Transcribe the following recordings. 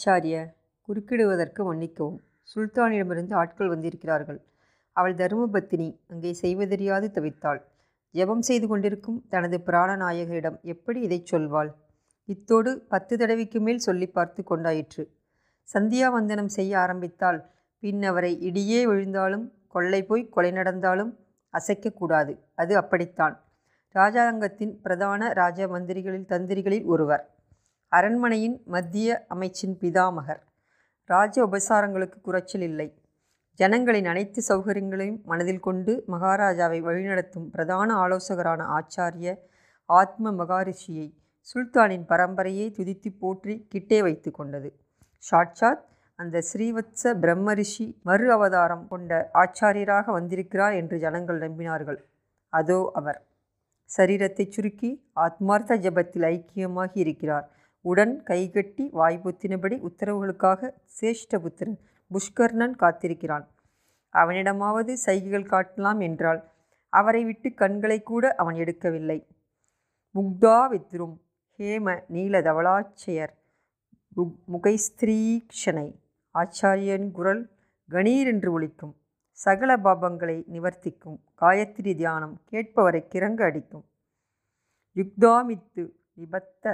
ஆச்சாரிய குறுக்கிடுவதற்கு மன்னிக்கவும். சுல்தானிடமிருந்து ஆட்கள் வந்திருக்கிறார்கள். அவள் தருமபத்தினி அங்கே செய்வதறியாது தவித்தாள். ஜெபம் செய்து கொண்டிருக்கும் தனது பிராணநாயகரிடம் எப்படி இதைச் சொல்வாள்? இத்தோடு பத்து தடவைக்கு மேல் சொல்லி பார்த்து கொண்டாயிற்று. சந்தியாவந்தனம் செய்ய ஆரம்பித்தால் பின் அவரை இடியே விழுந்தாலும் கொள்ளை போய் கொலை நடந்தாலும் அசைக்கக்கூடாது அது அப்படித்தான். ராஜாங்கத்தின் பிரதான ராஜ மந்திரிகளில் தந்திரிகளில் ஒருவர். அரண்மனையின் மத்திய அமைச்சின் பிதாமகர். ராஜ உபசாரங்களுக்கு குறைச்சல் இல்லை. ஜனங்களின் அனைத்து சௌகரியங்களையும் மனதில் கொண்டு மகாராஜாவை வழிநடத்தும் பிரதான ஆலோசகரான ஆச்சாரிய ஆத்ம மகாரிஷியை சுல்தானின் பரம்பரையை துதித்து போற்றி கிட்டே வைத்து கொண்டது. சாட்சாத் அந்த ஸ்ரீவத்ச பிரம்மரிஷி மறு அவதாரம் கொண்ட ஆச்சாரியராக வந்திருக்கிறார் என்று ஜனங்கள் நம்பினார்கள். அதோ அவர். சரீரத்தை சுருக்கி ஆத்மார்த்த ஜபத்தில் ஐக்கியமாகி இருக்கிறார். உடன் கைகட்டி வாய்ப்புத்தினபடி உத்தரவுகளுக்காக சேஷ்டபுத்திரன் புஷ்கர்ணன் காத்திருக்கிறான். அவனிடமாவது சைகைகள் காட்டலாம் என்றால் அவரை விட்டு கண்களை கூட அவன் எடுக்கவில்லை. முக்தா வித்ரும் ஹேம நீல தவளாச்சயர் முகைஸ்திரீக்ஷனை ஆச்சாரியன் குரல் கணீர் என்று ஒழிக்கும் சகல பாபங்களை நிவர்த்திக்கும். காயத்ரி தியானம் கேட்பவரை கிறங்க அடிக்கும். யுக்தாமித்து விபத்த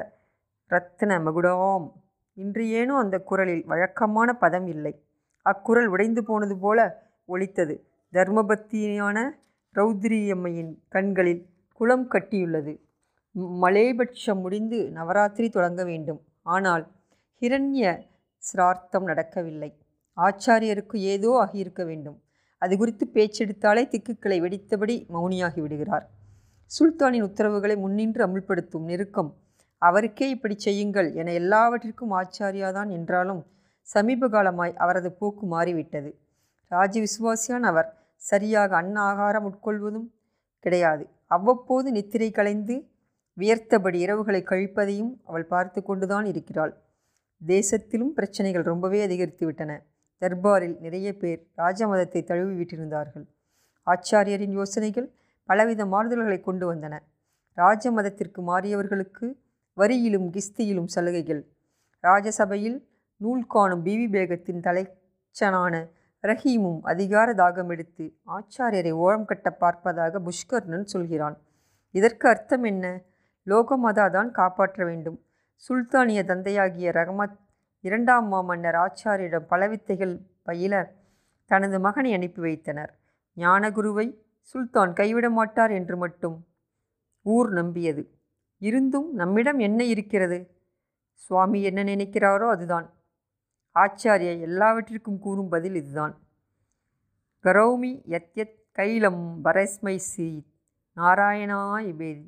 ரத்ன மகுடாம். இன்று ஏனோ அந்த குரலில் வழக்கமான பதம் இல்லை. அக்குரல் உடைந்து போனது போல ஒலித்தது. தர்மபத்தியான ரௌத்ரியம்மையின் கண்களில் குளம் கட்டியுள்ளது. மலேபட்சம் முடிந்து நவராத்திரி தொடங்க வேண்டும். ஆனால் ஹிரண்ய சிரார்த்தம் நடக்கவில்லை. ஆச்சாரியருக்கு ஏதோ ஆகியிருக்க வேண்டும். அது குறித்து பேச்செடுத்தாலே திக்குக்களை வெடித்தபடி மௌனியாகி விடுகிறார். சுல்தானின் உத்தரவுகளை முன்னின்று அமுல்படுத்தும் நெருக்கம் அவருக்கே இப்படி செய்யுங்கள் என எல்லாவற்றிற்கும் ஆச்சாரியாதான் என்றாலும் சமீப காலமாய் அவரது போக்கு மாறிவிட்டது. ராஜ விசுவாசியான் அவர் சரியாக அன்ன ஆகாரம் உட்கொள்வதும் கிடையாது. அவ்வப்போது நித்திரை கலைந்து வியர்த்தபடி இரவுகளை கழிப்பதையும் அவள் பார்த்து கொண்டுதான் இருக்கிறாள். தேசத்திலும் பிரச்சனைகள் ரொம்பவே அதிகரித்து விட்டன தர்பாரில் நிறைய பேர் ராஜமதத்தை தழுவி விட்டிருந்தார்கள் ஆச்சாரியரின் யோசனைகள் பலவித மாறுதல்களை கொண்டு வந்தன. ராஜமதத்திற்கு மாறியவர்களுக்கு வரியிலும் கிஸ்தியிலும் சலுகைகள். ராஜசபையில் நூல் காணும் பிவி பேகத்தின் தலைச்சனான ரஹீமும் அதிகார தாகம் எடுத்து ஆச்சாரியரை ஓரம் கட்ட பார்ப்பதாக புஷ்கர்ணன் சொல்கிறான். இதற்கு அர்த்தம் என்ன? லோகமதா தான் காப்பாற்ற வேண்டும். சுல்தானிய தந்தையாகிய ரஹமத் இரண்டாம் மாமன்னர் ஆச்சாரியிடம் பல வித்தைகள் பயில தனது மகனை அனுப்பி வைத்தனர். ஞானகுருவை சுல்தான் கைவிட மாட்டார் என்று மட்டும் ஊர் நம்பியது. இருந்தும் நம்மிடம் என்ன இருக்கிறது? சுவாமி என்ன நினைக்கிறாரோ அதுதான். ஆச்சாரிய எல்லாவற்றிற்கும் கூறும் பதில் இதுதான். கரௌமி யத்யத் கைலம் பரஸ்மை சி நாராயணாய் வேதி.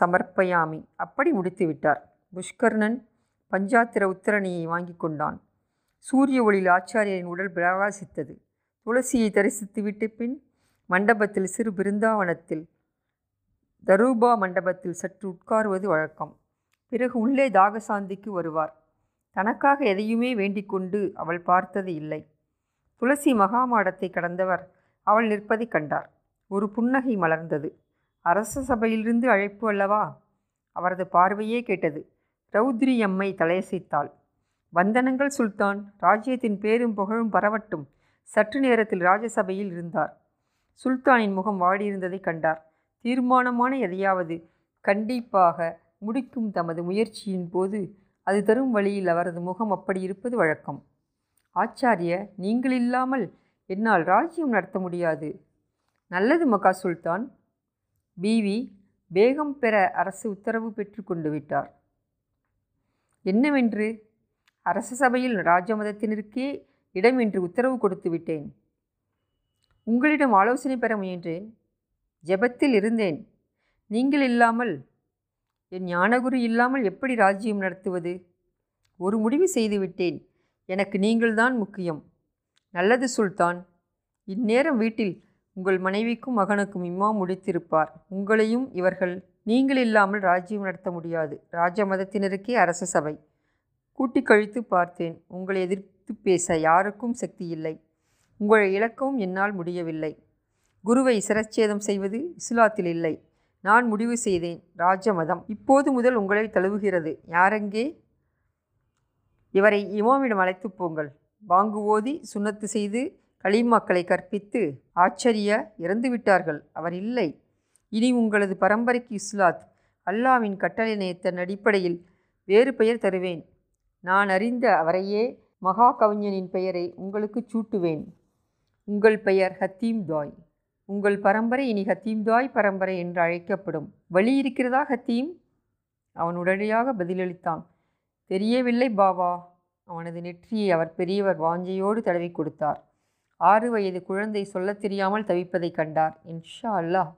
சமர்ப்பயாமி. அப்படி முடித்து விட்டார் புஷ்கர்ணன் பஞ்சாத்திர உத்தரணியை வாங்கி கொண்டான். சூரிய ஒளியில் ஆச்சாரியரின் உடல் பிரகாசித்தது. துளசியை தரிசித்து விட்ட பின் மண்டபத்தில் சிறு பிருந்தாவனத்தில் தரூபா மண்டபத்தில் சற்று உட்காருவது வழக்கம். பிறகு உள்ளே தாகசாந்திக்கு வருவார். தனக்காக எதையுமே வேண்டிக்கொண்டு அவள் பார்த்தது இல்லை. துளசி மகாமாடத்தை கடந்தவர் அவள் நிற்பதை கண்டார். ஒரு புன்னகை மலர்ந்தது. அரச சபையிலிருந்து அழைப்பு அல்லவா? அவரது பார்வையே கேட்டது. ரௌத்ரி அம்மை தலையசைத்தாள். வந்தனங்கள் சுல்தான் ராஜ்யத்தின் பேரும் புகழும் பரவட்டும். சற்று நேரத்தில் ராஜசபையில் இருந்தார். சுல்தானின் முகம் வாடியிருந்ததை கண்டார். தீர்மானமான எதையாவது கண்டிப்பாக முடிக்கும் தமது முயற்சியின் போது அது தரும் வழியில் அவரது முகம் அப்படி இருப்பது வழக்கம். ஆச்சாரிய நீங்கள் இல்லாமல் என்னால் ராஜ்யம் நடத்த முடியாது. நல்லது மகா சுல்தான். பிவி வேகம் பெற அரசு உத்தரவு பெற்று கொண்டு விட்டார். என்னவென்று? அரச சபையில் ராஜமதத்தினருக்கே இடம் என்று உத்தரவு கொடுத்து விட்டேன். உங்களிடம் ஆலோசனை பெற முயன்றேன். ஜெபத்தில் இருந்தேன். நீங்கள் இல்லாமல் என் ஞானகுரு இல்லாமல் எப்படி ராஜ்யம் நடத்துவது? ஒரு முடிவு செய்துவிட்டேன். எனக்கு நீங்கள்தான் முக்கியம். நல்லது சுல்தான். இந்நேரம் வீட்டில் உங்கள் மனைவிக்கும் மகனுக்கும் இம்மா முடித்திருப்பார். உங்களையும் இவர்கள் நீங்கள் இல்லாமல் ராஜ்யம் நடத்த முடியாது. ராஜ மதத்தினருக்கே அரச சபை. கூட்டி கழித்து பார்த்தேன். உங்களை எதிர்த்து பேச யாருக்கும் சக்தி இல்லை. உங்களை இழக்கவும் என்னால் முடியவில்லை. குருவை சிரச்சேதம் செய்வது இஸ்லாத்தில் இல்லை. நான் முடிவு செய்தேன் ராஜமதம். இப்போது முதல் உங்களை தழுவுகிறது. யாரெங்கே? இவரை இமாமிடம் அழைத்து போங்கள். பாங்கு ஓதி சுண்ணத்து செய்து களிமாக்களை கற்பித்து ஆச்சரிய இறந்து விட்டார்கள். அவர் இல்லை. இனி உங்களது பரம்பரைக்கு இஸ்லாத். அல்லாவின் கட்டளை நேயத்தின் அடிப்படையில் வேறு பெயர் தருவேன். நான் அறிந்த அவரையே மகா கவிஞனின் பெயரை உங்களுக்கு சூட்டுவேன். உங்கள் பெயர் ஹத்தீம் தாய். உங்கள் பரம்பரை இனி ஹத்தீம் தாய் பரம்பரை என்று அழைக்கப்படும். வழி இருக்கிறதா ஹத்தீம் அவன் உடனடியாக பதிலளித்தான். தெரியவில்லை பாபா. அவனது நெற்றியை அவர் பெரியவர் வாஞ்சையோடு தடவி கொடுத்தார். ஆறு வயது குழந்தை சொல்லத் தெரியாமல் தவிப்பதைக் கண்டார். இன்ஷா அல்லாஹ்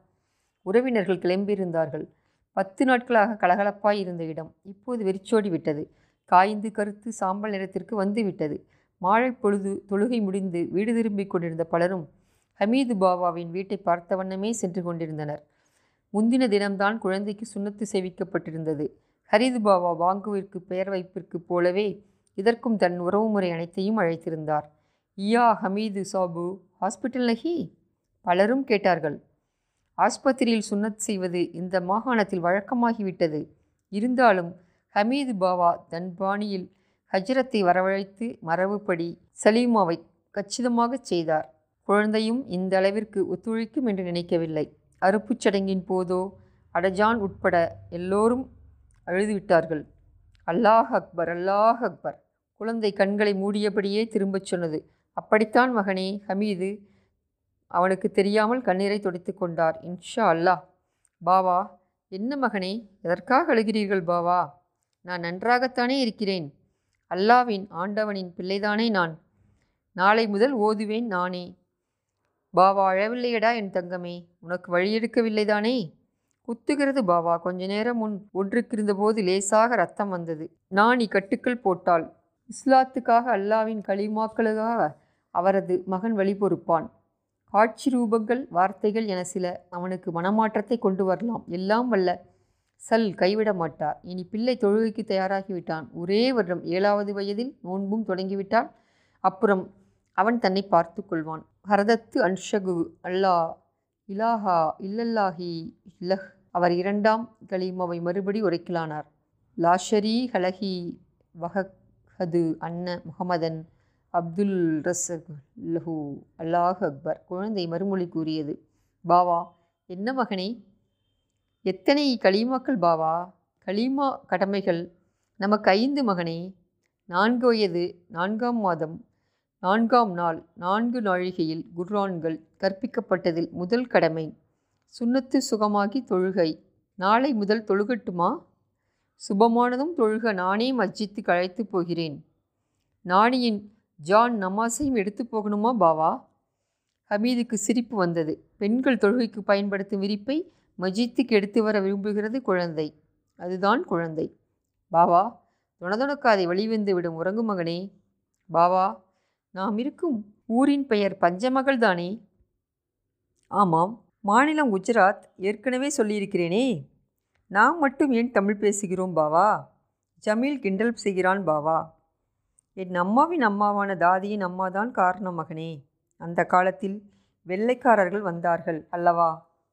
உறவினர்கள் கிளம்பியிருந்தார்கள். பத்து நாட்களாக கலகலப்பாய் இருந்த இடம் இப்போது வெறிச்சோடி விட்டது. காய்ந்து கருத்து சாம்பல் நிறத்திற்கு வந்துவிட்டது மாழை பொழுது தொழுகை முடிந்து வீடு திரும்பிக் கொண்டிருந்த பலரும் ஹமீது பாபாவின் வீட்டை பார்த்த வண்ணமே சென்று கொண்டிருந்தனர். முந்தின தினம்தான் குழந்தைக்கு சுண்ணத்து சேவிக்கப்பட்டிருந்தது. ஹரிது பாபா வாங்குவிற்கு பெயர் வைப்பிற்கு போலவே இதற்கும் தன் உறவுமுறை அனைத்தையும் அழைத்திருந்தார். இயா ஹமீது சாபு ஹாஸ்பிட்டல் நகி? பலரும் கேட்டார்கள். ஆஸ்பத்திரியில் சுன்னத் செய்வது இந்த மாகாணத்தில் வழக்கமாகிவிட்டது. இருந்தாலும் ஹமீது பாவா தன் பாணியில் ஹஜ்ரத்தை வரவழைத்து மரபுப்படி சலீமாவை கச்சிதமாகச் செய்தார். குழந்தையும் இந்த அளவிற்கு ஒத்துழைக்கும் என்று நினைக்கவில்லை. அறுப்புச் சடங்கின் போதோ அடஜான் உட்பட எல்லோரும் அழுதுவிட்டார்கள். அல்லாஹ் அக்பர் அல்லாஹ் அக்பர். குழந்தை கண்களை மூடியபடியே திரும்பச் சொன்னது. அப்படித்தான் மகனே ஹமீது அவனுக்கு தெரியாமல் கண்ணீரை துடைத்து கொண்டார். இன்ஷா அல்லாஹ். பாவா என்ன மகனே எதற்காக அழுகிறீர்கள் பாவா? நான் நன்றாகத்தானே இருக்கிறேன். அல்லாவின் ஆண்டவனின் பிள்ளைதானே நான். நாளை முதல் ஓதுவேன் நானே. பாவா அழவில்லையடா என் தங்கமே. உனக்கு வழி எடுக்கவில்லை தானே? குத்துகிறது பாவா. கொஞ்ச நேரம் முன் ஒன்றுக்கிருந்தபோது லேசாக ரத்தம் வந்தது. நாணி கட்டுக்கள் போட்டாள். இஸ்லாத்துக்காக அல்லாவின் களிமாக்களுக்காக அவரது மகன் வழி பொறுப்பான் காட்சி ரூபங்கள் வார்த்தைகள் என சில அவனுக்கு மனமாற்றத்தை கொண்டு வரலாம். எல்லாம் வல்ல சல் கைவிட மாட்டார். இனி பிள்ளை தொழுகைக்கு தயாராகிவிட்டான். ஒரே வருடம் ஏழாவது வயதில் நோன்பும் தொடங்கிவிட்டான். அப்புறம் அவன் தன்னை பார்த்து கொள்வான். ஹரதத்து அன்ஷகு அல்லா இலாஹா இல்லல்லாஹி இல்லஹ் அவர் இரண்டாம் கலீமாவை மறுபடி உரைக்கலானார். லாஷரி ஹலஹி வஹது அன்ன முகமதன் அப்துல் ரசலஹு அல்லாஹ் அக்பர். குழந்தை மறுமொழி கூறியது பாவா என்ன மகனே? எத்தனை களீமாக்கள் பாவா? களீமா கடமைகள் நமக்கு ஐந்து மகனே. நான்கு வயது நான்காம் மாதம் நான்காம் நாள் நான்கு நாழிகையில் குர்ஆன்கள் கற்பிக்கப்பட்டதில் முதல் கடமை சுண்ணத்து சுகமாகி தொழுகை. நாளை முதல் தொழுகட்டுமா? சுபமானதும் தொழுக நானே மஸ்ஜித்துக்கு கழைத்து போகிறேன். நாணியின் ஜான் நமாஸையும் எடுத்து போகணுமா பாவா? ஹமீதுக்கு சிரிப்பு வந்தது. பெண்கள் தொழுகைக்கு பயன்படுத்தும் விரிப்பை மஜித்துக்கு எடுத்து வர விரும்புகிறது குழந்தை. அதுதான் குழந்தை. பாவா துணதுணக்காதை வழிவந்து விடும் உறங்கு மகனே. பாவா நாம் இருக்கும் ஊரின் பெயர் பஞ்சமகள் தானே? ஆமாம் மாநிலம் குஜராத் ஏற்கனவே சொல்லியிருக்கிறேனே. நாம் மட்டும் ஏன் தமிழ் பேசுகிறோம் பாவா? ஜமீல் கிண்டல் செய்கிறான் பாவா. என் அம்மாவின் அம்மாவான தாதியின் அம்மாதான் காரணம் மகனே. அந்த காலத்தில் வெள்ளைக்காரர்கள் வந்தார்கள் அல்லவா?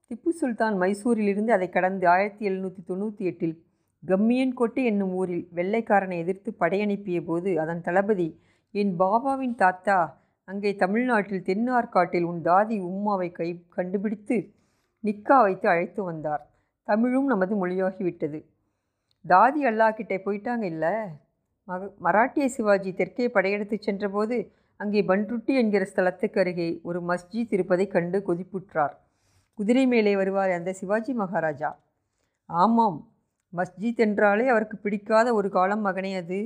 திப்பு சுல்தான் மைசூரிலிருந்து அதை கடந்து ஆயிரத்தி எழுநூற்றி தொண்ணூற்றி எட்டில் கம்மியன்கோட்டை என்னும் ஊரில் வெள்ளைக்காரனை எதிர்த்து படையனுப்பிய போது அதன் தளபதி என் பாபாவின் தாத்தா அங்கே தமிழ்நாட்டில் தென்னார்காட்டில் உன் தாதி உம்மாவை கை கண்டுபிடித்து நிக்கா வைத்து அழைத்து வந்தார். தமிழும் நமது மொழியாகிவிட்டது. தாதி அல்லாக்கிட்டே போயிட்டாங்க இல்லை? மக மராட்டிய சிவாஜி தெற்கே படையெடுத்து சென்றபோது அங்கே பன்ருட்டி என்கிற ஸ்தலத்துக்கு அருகே ஒரு மஸ்ஜித் இருப்பதை கண்டு கொதிப்புற்றார். குதிரை மேலே வருவார் அந்த சிவாஜி மகாராஜா. ஆமாம் மஸ்ஜித் என்றாலே அவருக்கு பிடிக்காத ஒரு காலம் மகனே அது.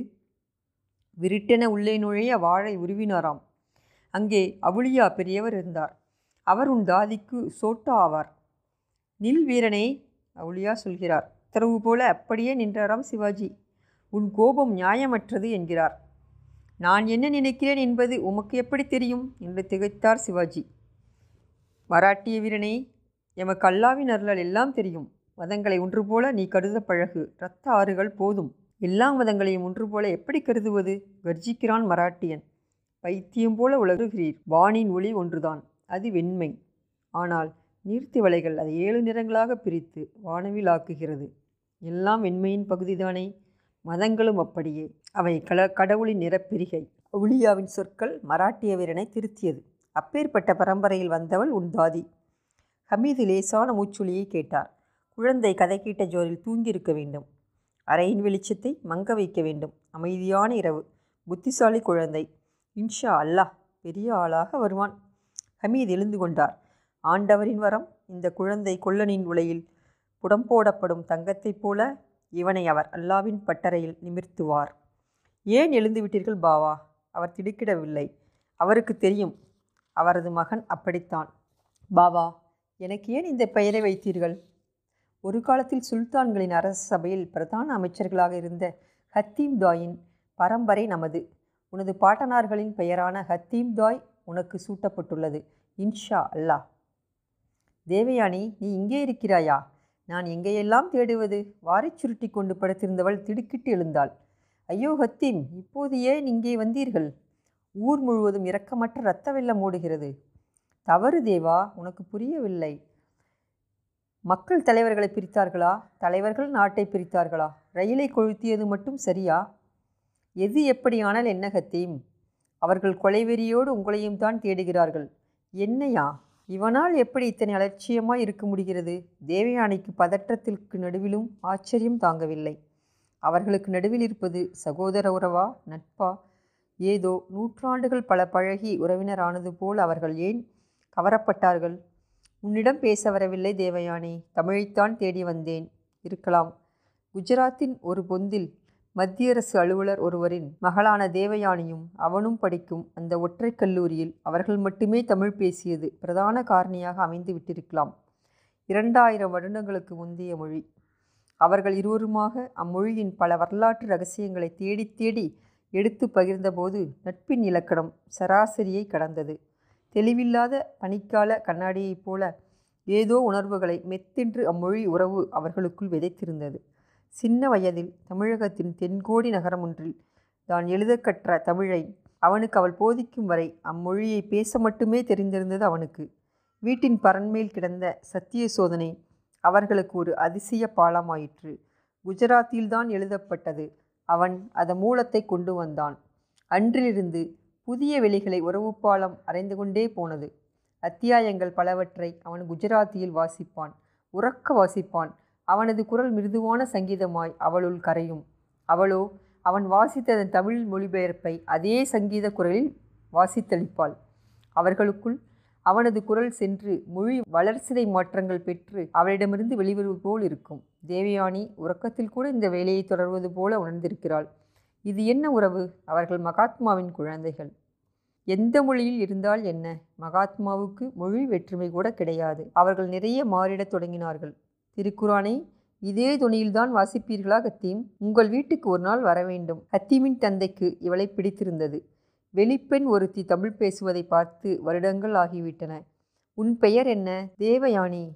விருட்டென உள்ளே நுழைய வாழை உருவினாராம். அங்கே அவுளியா பெரியவர் இருந்தார். அவர் உன் தாதிக்கு சோட்டா ஆவார். நில் வீரனே அவுளியா சொல்கிறார். உத்தரவு போல அப்படியே நின்றாராம் சிவாஜி. உன் கோபம் நியாயமற்றது என்கிறார். நான் என்ன நினைக்கிறேன் என்பது உமக்கு எப்படி தெரியும்? என்று திகைத்தார் சிவாஜி. மராட்டிய வீரனே எமக்கு அல்லாவின் அருளால் எல்லாம் தெரியும். மதங்களை ஒன்று போல நீ கருத பழகு. இரத்த ஆறுகள் போதும். எல்லா மதங்களையும் ஒன்று போல எப்படி கருதுவது? கர்ஜிக்கிறான் மராட்டியன். பைத்தியம் போல உலகுகிறீர். வானின் ஒளி ஒன்றுதான். அது வெண்மை. ஆனால் நீர்த்தி வலைகள் அதை ஏழு நிறங்களாக பிரித்து வானவில் ஆக்குகிறது. எல்லாம் வெண்மையின் பகுதிதானே? மதங்களும் அப்படியே. அவை கல கடவுளின் நிறப்பிரிகை ஒளியாவின் சொற்கள் மராட்டிய வீரனை திருத்தியது. அப்பேற்பட்ட பரம்பரையில் வந்தவள் உன் தாதி. ஹமீது லேசான மூச்சுளியை கேட்டார். குழந்தை கதை கேட்ட ஜோரில் தூங்கியிருக்க வேண்டும். அறையின் வெளிச்சத்தை மங்க வைக்க வேண்டும். அமைதியான இரவு. புத்திசாலி குழந்தை. இன்ஷா அல்லாஹ் பெரிய ஆளாக வருவான். ஹமீத் எழுந்து கொண்டார். ஆண்டவரின் வரம். இந்த குழந்தை கொல்லனின் உலையில் புடம்போடப்படும் தங்கத்தைப் போல இவனை அவர் அல்லாவின் பட்டறையில் நிமிர்த்துவார். ஏன் எழுந்துவிட்டீர்கள் பாவா? அவர் திடுக்கிடவில்லை. அவருக்கு தெரியும். அவரது மகன் அப்படித்தான். பாவா எனக்கு ஏன் இந்த பெயரை வைத்தீர்கள்? ஒரு காலத்தில் சுல்தான்களின் அரச சபையில் பிரதான அமைச்சர்களாக இருந்த ஹத்தீம் தாயின் பரம்பரை நமது. உனது பாட்டனார்களின் பெயரான ஹத்தீம் தாய் உனக்கு சூட்டப்பட்டுள்ளது. இன்ஷா அல்லாஹ். தேவயானி நீ இங்கே இருக்கிறாயா? நான் எங்கேயெல்லாம் தேடுவது? வாரி சுருட்டி கொண்டு படுத்திருந்தவள் திடுக்கிட்டு எழுந்தாள். ஐயோ ஹத்தீம் இப்போது ஏன் இங்கே வந்தீர்கள்? ஊர் முழுவதும் இரக்கமற்ற இரத்த வெள்ளம் ஓடுகிறது. தவறு தேவா உனக்கு புரியவில்லை. மக்கள் தலைவர்களை பிரித்தார்களா? தலைவர்கள் நாட்டை பிரித்தார்களா? ரயிலை கொளுத்தியது மட்டும் சரியா? எது எப்படியானால் என்ன ஹத்தீம் அவர்கள் கொலைவெறியோடு உங்களையும் தான் தேடுகிறார்கள். என்னையா? இவனால் எப்படி இத்தனை அலட்சியமாக இருக்க முடிகிறது? தேவயானைக்கு பதற்றத்திற்கு நடுவிலும் ஆச்சரியம் தாங்கவில்லை. அவர்களுக்கு நடுவில் இருப்பது சகோதர உறவா? நட்பா? ஏதோ நூற்றாண்டுகள் பல பழகி உறவினரானது போல் அவர்கள் ஏன் கவரப்பட்டார்கள்? உன்னிடம் பேச வரவில்லை தேவயானி தமிழைத்தான் தேடி வந்தேன். இருக்கலாம். குஜராத்தின் ஒரு பொந்தில் மத்திய அரசு அலுவலர் ஒருவரின் மகளான தேவயானியும் அவனும் படிக்கும் அந்த ஒற்றை கல்லூரியில் அவர்கள் மட்டுமே தமிழ் பேசியது பிரதான காரணியாக அமைந்து விட்டிருக்கலாம். இரண்டாயிரம் வருடங்களுக்கு முந்தைய மொழி. அவர்கள் இருவருமாக அம்மொழியின் பல வரலாற்று ரகசியங்களை தேடி தேடி எடுத்து பகிர்ந்தபோது நட்பின் இலக்கணம் சராசரியை கடந்தது. தெளிவில்லாத பனிக்கால கண்ணாடியைப் போல ஏதோ உணர்வுகளை மெத்தென்று அம்மொழி உறவு அவர்களுக்குள் விதைத்திருந்தது. சின்ன வயதில் தமிழகத்தின் தென்கோடி நகரம் ஒன்றில் தான் எழுதக்கற்ற தமிழை அவனுக்கு அவள் போதிக்கும் வரை அம்மொழியை பேச மட்டுமே தெரிந்திருந்தது அவனுக்கு. வீட்டின் பரண்மேல் கிடந்த சத்திய சோதனை அவர்களுக்கு ஒரு அதிசய பாலமாயிற்று. குஜராத்தில்தான் எழுதப்பட்டது. அவன் அதன் மூலத்தை கொண்டு வந்தான். அன்றிலிருந்து புதிய வெளிகளை உறவுப்பாலம் அறைந்து கொண்டே போனது. அத்தியாயங்கள் பலவற்றை அவன் குஜராத்தியில் வாசிப்பான். உறக்க வாசிப்பான். அவனது குரல் மிருதுவான சங்கீதமாய் அவளுள் கரையும். அவளோ அவன் வாசித்ததன் தமிழ் மொழிபெயர்ப்பை அதே சங்கீத குரலில் வாசித்தளிப்பாள். அவர்களுக்குள் அவனது குரல் சென்று மொழி வளர்சிதை மாற்றங்கள் பெற்று அவளிடமிருந்து வெளிவருவது போல் இருக்கும். தேவயானி உறக்கத்தில் கூட இந்த வேலையை தொடர்வது போல உணர்ந்திருக்கிறாள். இது என்ன உறவு? அவர்கள் மகாத்மாவின் குழந்தைகள். எந்த மொழியில் இருந்தால் என்ன? மகாத்மாவுக்கு மொழி வேற்றுமை கூட கிடையாது. அவர்கள் நிறைய மாறிடத் தொடங்கினார்கள். திருக்குறானை இதே துணியில்தான் வாசிப்பீர்களா கத்தீம்? உங்கள் வீட்டுக்கு ஒரு நாள் வர வேண்டும். ஹத்தீமின் தந்தைக்கு இவளை பிடித்திருந்தது. வெளிப்பெண் ஒருத்தி தமிழ் பேசுவதை பார்த்து வருடங்கள் ஆகிவிட்டன. உன் பெயர் என்ன? தேவயானி.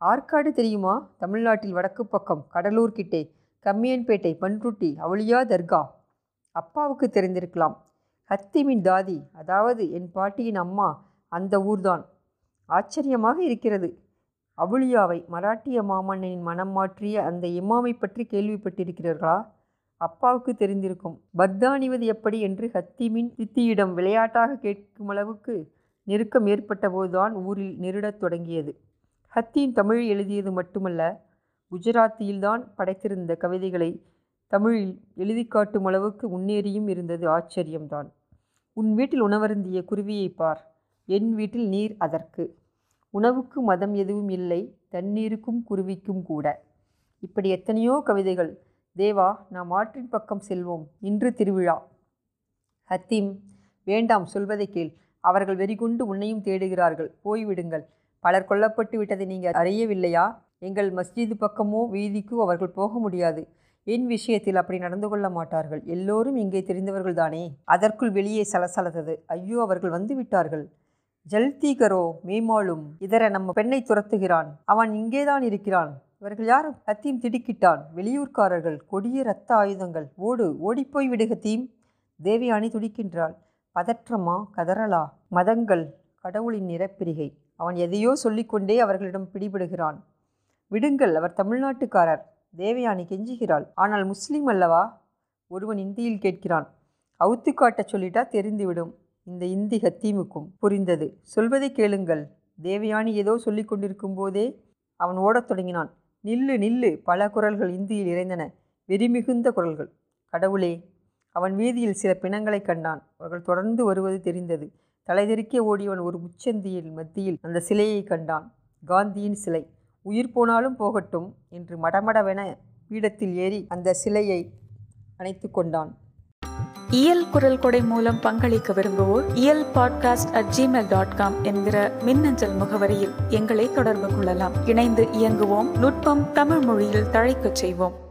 ஆற்காடு தெரியுமா? தமிழ்நாட்டில் வடக்கு பக்கம் கடலூர் கிட்டே. கம்மியன்பேட்டை பன்ருட்டி அவளியா தர்கா. அப்பாவுக்கு தெரிந்திருக்கலாம். ஹத்தீமின் தாதி அதாவது என் பாட்டியின் அம்மா அந்த ஊர்தான். ஆச்சரியமாக இருக்கிறது. அபுலியாவை மராட்டிய மாமன்னனின் மனம் மாற்றிய அந்த இமாமை பற்றி கேள்விப்பட்டிருக்கிறீர்களா? அப்பாவுக்கு தெரிந்திருக்கும். பர்தானிவது எப்படி என்று ஹத்தீமின் சித்தியிடம் விளையாட்டாக கேட்கும் அளவுக்கு நெருக்கம் ஏற்பட்ட போதுதான் ஊரில் நெருடத் தொடங்கியது. ஹத்தியின் தமிழ் எழுதியது மட்டுமல்ல குஜராத்தியில்தான் படைத்திருந்த கவிதைகளை தமிழில் எழுதி காட்டும் அளவுக்கு முன்னேறியும் இருந்தது ஆச்சரியம்தான். உன் வீட்டில் உணவருந்திய குருவியை பார். என் வீட்டில் நீர் அதற்கு. உணவுக்கு மதம் எதுவும் இல்லை. தண்ணீருக்கும் குருவிக்கும் கூட. இப்படி எத்தனையோ கவிதைகள். தேவா நாம் ஆற்றின் பக்கம் செல்வோம். இன்று திருவிழா. ஹத்தீம் வேண்டாம் சொல்வதை கேள். அவர்கள் வெறிகொண்டு உன்னையும் தேடுகிறார்கள். போய்விடுங்கள் பலர் கொல்லப்பட்டு விட்டதை நீங்கள் அறியவில்லையா? எங்கள் மஸ்ஜிது பக்கமோ வீதிக்கோ அவர்கள் போக முடியாது. என் விஷயத்தில் அப்படி நடந்து கொள்ள மாட்டார்கள். எல்லோரும் இங்கே தெரிந்தவர்கள் தானே? அதற்குள் வெளியே சலசலத்தது. ஐயோ அவர்கள் வந்து விட்டார்கள். ஜல்தீகரோ மேமாளும் இதர நம்ம பெண்ணை துரத்துகிறான். அவன் இங்கேதான் இருக்கிறான். இவர்கள் யாரும் ஹத்தீம் திடுக்கிட்டான். வெளியூர்காரர்கள் கொடிய இரத்த ஆயுதங்கள். ஓடு ஓடிப்போய் விடு ஹத்தீம் தேவியானி துடிக்கின்றாள். பதற்றமா கதறலா? மதங்கள் கடவுளின் நிறப்பிரிகை அவன் எதையோ சொல்லிக்கொண்டே அவர்களிடம் பிடிபடுகிறான். விடுங்கள் அவர் தமிழ்நாட்டுக்காரர். தேவயானி கெஞ்சுகிறாள். ஆனால் முஸ்லீம் அல்லவா? ஒருவன் இந்தியில் கேட்கிறான். அவுத்து காட்டச் சொல்லிட்டா தெரிந்துவிடும். இந்த இந்தி ஹத்தீமுக்கும் புரிந்தது. சொல்வதை கேளுங்கள். தேவயானி ஏதோ சொல்லி கொண்டிருக்கும் போதே அவன் ஓடத் தொடங்கினான். நில்லு நில்லு. பல குரல்கள் இந்தியில் இறைந்தன வெறிமிகுந்த குரல்கள். கடவுளே. அவன் வீதியில் சில பிணங்களை கண்டான். அவர்கள் தொடர்ந்து வருவது தெரிந்தது. தலைதெறிக்க ஓடியவன் ஒரு முச்சந்தியின் மத்தியில் அந்த சிலையை கண்டான். காந்தியின் சிலை. உயிர் போனாலும் போகட்டும் என்று மடமடவென பீடத்தில் ஏறி அந்த சிலையை அணைத்து கொண்டான். இயல் குரல் கொடை மூலம் பங்களிக்க விரும்புவோர் Iyal podcast at Gmail dot com என்கிற மின்னஞ்சல் முகவரியில் எங்களை தொடர்பு கொள்ளலாம். இணைந்து இயங்குவோம் நுட்பம் தமிழ் மொழியில் தழைக்கச் செய்வோம்.